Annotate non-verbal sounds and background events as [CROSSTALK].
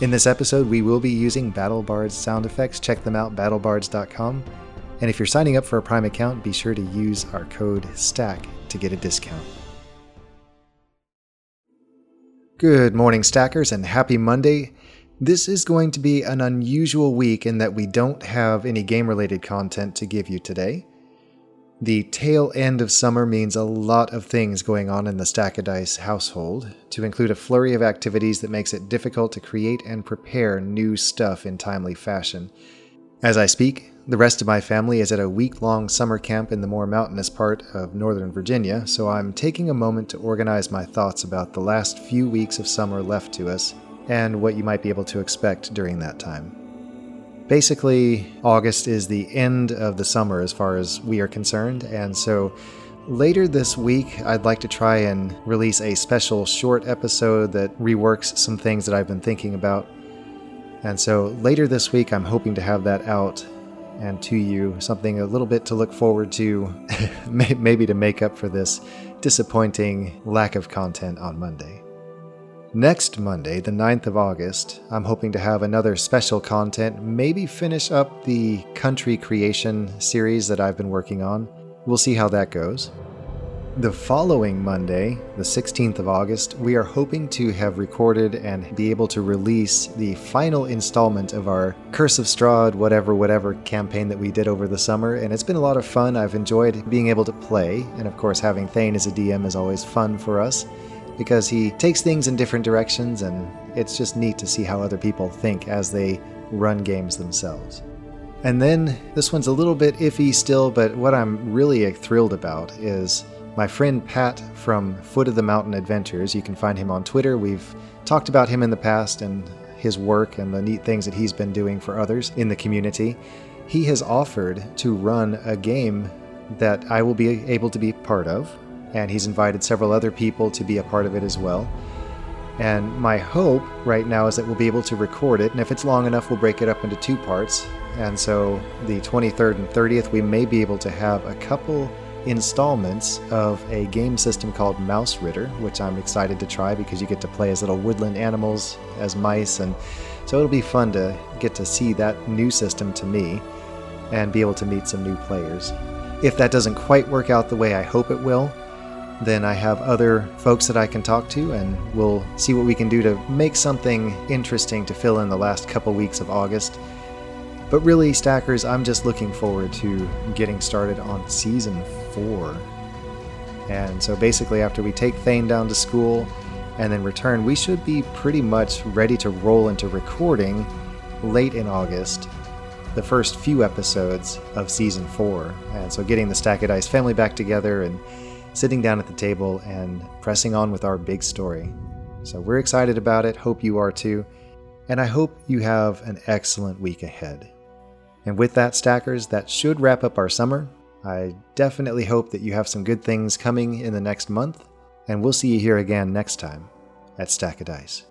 In this episode, we will be using BattleBards sound effects. Check them out, battlebards.com. And if you're signing up for a Prime account, be sure to use our code STACK to get a discount. Good morning, Stackers, and happy Monday. This is going to be an unusual week in that we don't have any game related content to give you today. The tail end of summer means a lot of things going on in the Stack of Dice household, to include a flurry of activities that makes it difficult to create and prepare new stuff in timely fashion. As I speak, the rest of my family is at a week long summer camp in the more mountainous part of Northern Virginia, so I'm taking a moment to organize my thoughts about the last few weeks of summer left to us and what you might be able to expect during that time. Basically, August is the end of the summer as far as we are concerned, and so later this week, I'd like to try and release a special short episode that reworks some things that I've been thinking about. And so later this week, I'm hoping to have that out and to you, something a little bit to look forward to, [LAUGHS] maybe to make up for this disappointing lack of content on Monday. Next Monday, the 9th of August, I'm hoping to have another special content, maybe finish up the country creation series that I've been working on. We'll see how that goes. The following Monday, the 16th of August, we are hoping to have recorded and be able to release the final installment of our Curse of Strahd, whatever, whatever campaign that we did over the summer. And it's been a lot of fun. I've enjoyed being able to play. And of course, having Thane as a DM is always fun for us because he takes things in different directions, and it's just neat to see how other people think as they run games themselves. And then this one's a little bit iffy still, but what I'm really thrilled about is my friend Pat from Foot of the Mountain Adventures. You can find him on Twitter. We've talked about him in the past and his work and the neat things that he's been doing for others in the community. He has offered to run a game that I will be able to be part of and he's invited several other people to be a part of it as well. And my hope right now is that we'll be able to record it, and if it's long enough, we'll break it up into two parts. And so the 23rd and 30th, we may be able to have a couple installments of a game system called Mausritter, which I'm excited to try because you get to play as little woodland animals, as mice, and so it'll be fun to get to see that new system to me and be able to meet some new players. If that doesn't quite work out the way I hope it will, then I have other folks that I can talk to, and we'll see what we can do to make something interesting to fill in the last couple weeks of August. But really, Stackers, I'm just looking forward to getting started on season four. And so basically, after we take Thane down to school and then return, we should be pretty much ready to roll into recording late in August the first few episodes of season four. And so getting the Stack Dice family back together and sitting down at the table and pressing on with our big story. So we're excited about it. Hope you are too. And I hope you have an excellent week ahead. And with that, Stackers, that should wrap up our summer. I definitely hope that you have some good things coming in the next month. And we'll see you here again next time at Stack of Dice.